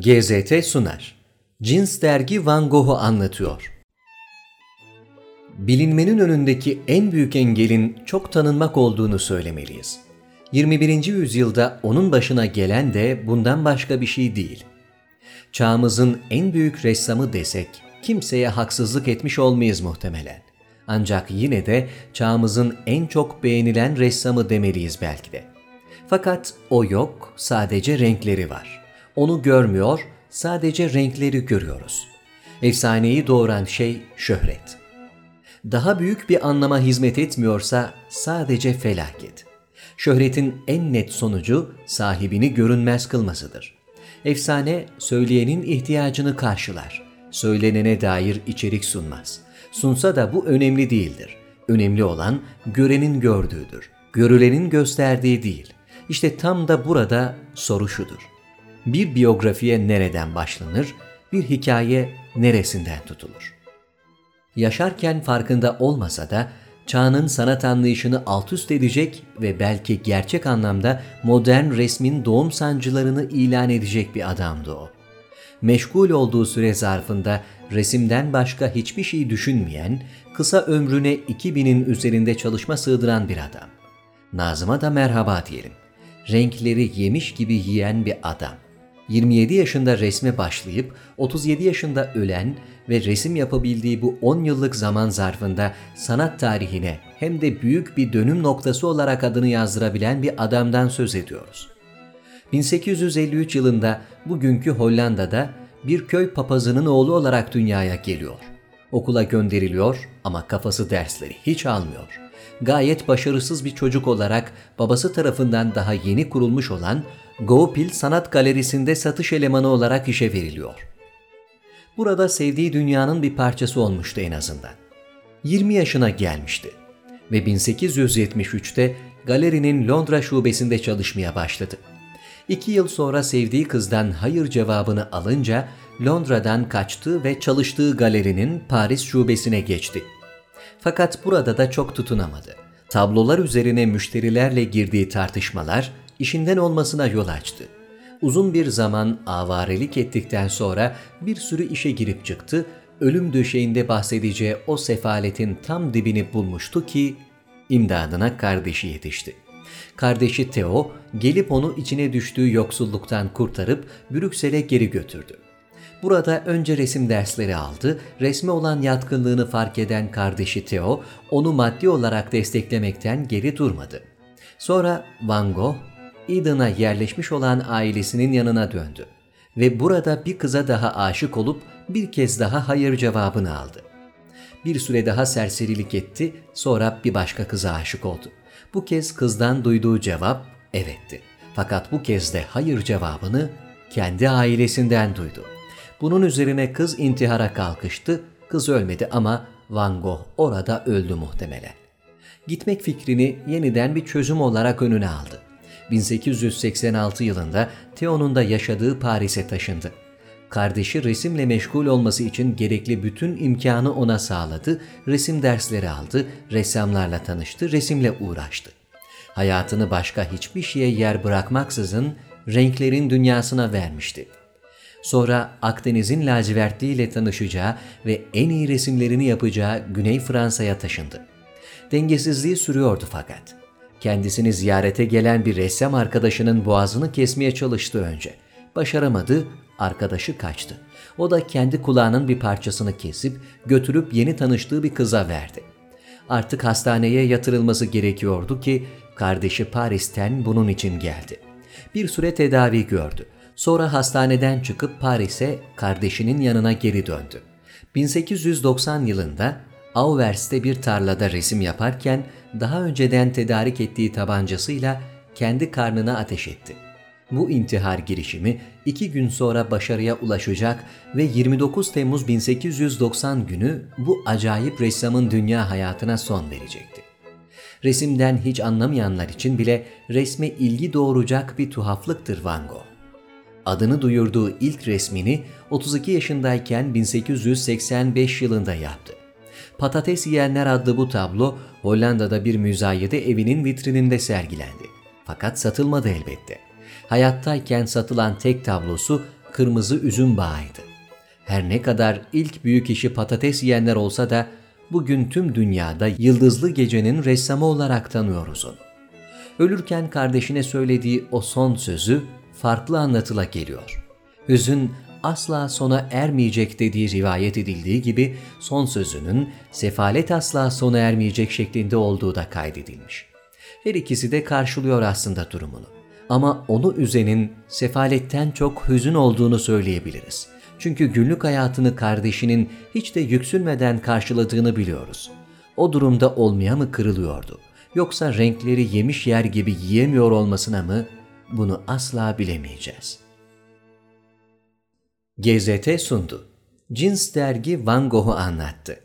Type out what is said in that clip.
GZT sunar. Cins dergi Van Gogh'u anlatıyor. Bilinmenin önündeki en büyük engelin çok tanınmak olduğunu söylemeliyiz. 21. yüzyılda onun başına gelen de bundan başka bir şey değil. Çağımızın en büyük ressamı desek kimseye haksızlık etmiş olmayız muhtemelen. Ancak yine de çağımızın en çok beğenilen ressamı demeliyiz belki de. Fakat o yok, sadece renkleri var.'' Onu görmüyor, sadece renkleri görüyoruz. Efsaneyi doğuran şey şöhret. Daha büyük bir anlama hizmet etmiyorsa sadece felaket. Şöhretin en net sonucu sahibini görünmez kılmasıdır. Efsane söyleyenin ihtiyacını karşılar. Söylenene dair içerik sunmaz. Sunsa da bu önemli değildir. Önemli olan görenin gördüğüdür. Görülenin gösterdiği değil. İşte tam da burada soru şudur bir biyografiye nereden başlanır, bir hikaye neresinden tutulur? Yaşarken farkında olmasa da çağının sanat anlayışını alt üst edecek ve belki gerçek anlamda modern resmin doğum sancılarını ilan edecek bir adamdı o. Meşgul olduğu süre zarfında resimden başka hiçbir şey düşünmeyen, kısa ömrüne 2000'in üzerinde çalışma sığdıran bir adam. Nazım'a da merhaba diyelim. Renkleri yemiş gibi yiyen bir adam. 27 yaşında resme başlayıp 37 yaşında ölen ve resim yapabildiği bu 10 yıllık zaman zarfında sanat tarihine hem de büyük bir dönüm noktası olarak adını yazdırabilen bir adamdan söz ediyoruz. 1853 yılında bugünkü Hollanda'da bir köy papazının oğlu olarak dünyaya geliyor. Okula gönderiliyor ama kafası dersleri hiç almıyor. Gayet başarısız bir çocuk olarak babası tarafından daha yeni kurulmuş olan Goupil Sanat Galerisi'nde satış elemanı olarak işe veriliyor. Burada sevdiği dünyanın bir parçası olmuştu en azından. 20 yaşına gelmişti ve 1873'te galerinin Londra şubesinde çalışmaya başladı. İki yıl sonra sevdiği kızdan hayır cevabını alınca Londra'dan kaçtı ve çalıştığı galerinin Paris şubesine geçti. Fakat burada da çok tutunamadı. Tablolar üzerine müşterilerle girdiği tartışmalar işinden olmasına yol açtı. Uzun bir zaman avarelik ettikten sonra bir sürü işe girip çıktı, ölüm döşeğinde bahsedeceği o sefaletin tam dibini bulmuştu ki imdadına kardeşi yetişti. Kardeşi Theo gelip onu içine düştüğü yoksulluktan kurtarıp Brüksel'e geri götürdü. Burada önce resim dersleri aldı, resme olan yatkınlığını fark eden kardeşi Theo onu maddi olarak desteklemekten geri durmadı. Sonra Van Gogh Eden'a yerleşmiş olan ailesinin yanına döndü ve burada bir kıza daha aşık olup bir kez daha hayır cevabını aldı. Bir süre daha serserilik etti, sonra bir başka kıza aşık oldu. Bu kez kızdan duyduğu cevap evetti. Fakat bu kez de hayır cevabını kendi ailesinden duydu. Bunun üzerine kız intihara kalkıştı. Kız ölmedi ama Van Gogh orada öldü muhtemelen. Gitmek fikrini yeniden bir çözüm olarak önüne aldı. 1886 yılında Theo'nun da yaşadığı Paris'e taşındı. Kardeşi resimle meşgul olması için gerekli bütün imkanı ona sağladı, resim dersleri aldı, ressamlarla tanıştı, resimle uğraştı. Hayatını başka hiçbir şeye yer bırakmaksızın renklerin dünyasına vermişti. Sonra Akdeniz'in lacivertliğiyle tanışacağı ve en iyi resimlerini yapacağı Güney Fransa'ya taşındı. Dengesizliği sürüyordu fakat kendisini ziyarete gelen bir ressam arkadaşının boğazını kesmeye çalıştı önce. Başaramadı, arkadaşı kaçtı. O da kendi kulağının bir parçasını kesip götürüp yeni tanıştığı bir kıza verdi. Artık hastaneye yatırılması gerekiyordu ki kardeşi Paris'ten bunun için geldi. Bir süre tedavi gördü. Sonra hastaneden çıkıp Paris'e kardeşinin yanına geri döndü. 1890 yılında Auvers'te bir tarlada resim yaparken daha önceden tedarik ettiği tabancasıyla kendi karnına ateş etti. Bu intihar girişimi iki gün sonra başarıya ulaşacak ve 29 Temmuz 1890 günü bu acayip ressamın dünya hayatına son verecekti. Resimden hiç anlamayanlar için bile resme ilgi doğuracak bir tuhaflıktır Van Gogh. Adını duyurduğu ilk resmini 32 yaşındayken 1885 yılında yaptı. Patates Yiyenler adlı bu tablo Hollanda'da bir müzayede evinin vitrininde sergilendi. Fakat satılmadı elbette. Hayattayken satılan tek tablosu kırmızı üzüm bağıydı. Her ne kadar ilk büyük işi patates yiyenler olsa da bugün tüm dünyada yıldızlı gecenin ressamı olarak tanıyoruz onu. Ölürken kardeşine söylediği o son sözü farklı anlatıla geliyor. Hüzün asla sona ermeyecek dediği rivayet edildiği gibi son sözünün sefalet asla sona ermeyecek şeklinde olduğu da kaydedilmiş. Her ikisi de karşılıyor aslında durumunu. Ama onu üzenin sefaletten çok hüzün olduğunu söyleyebiliriz. Çünkü günlük hayatını kardeşinin hiç de yüksülmeden karşıladığını biliyoruz. O durumda olmaya mı kırılıyordu? Yoksa renkleri yemiş yer gibi yiyemiyor olmasına mı? Bunu asla bilemeyeceğiz. GZT sundu. Cins dergi Van Gogh'u anlattı.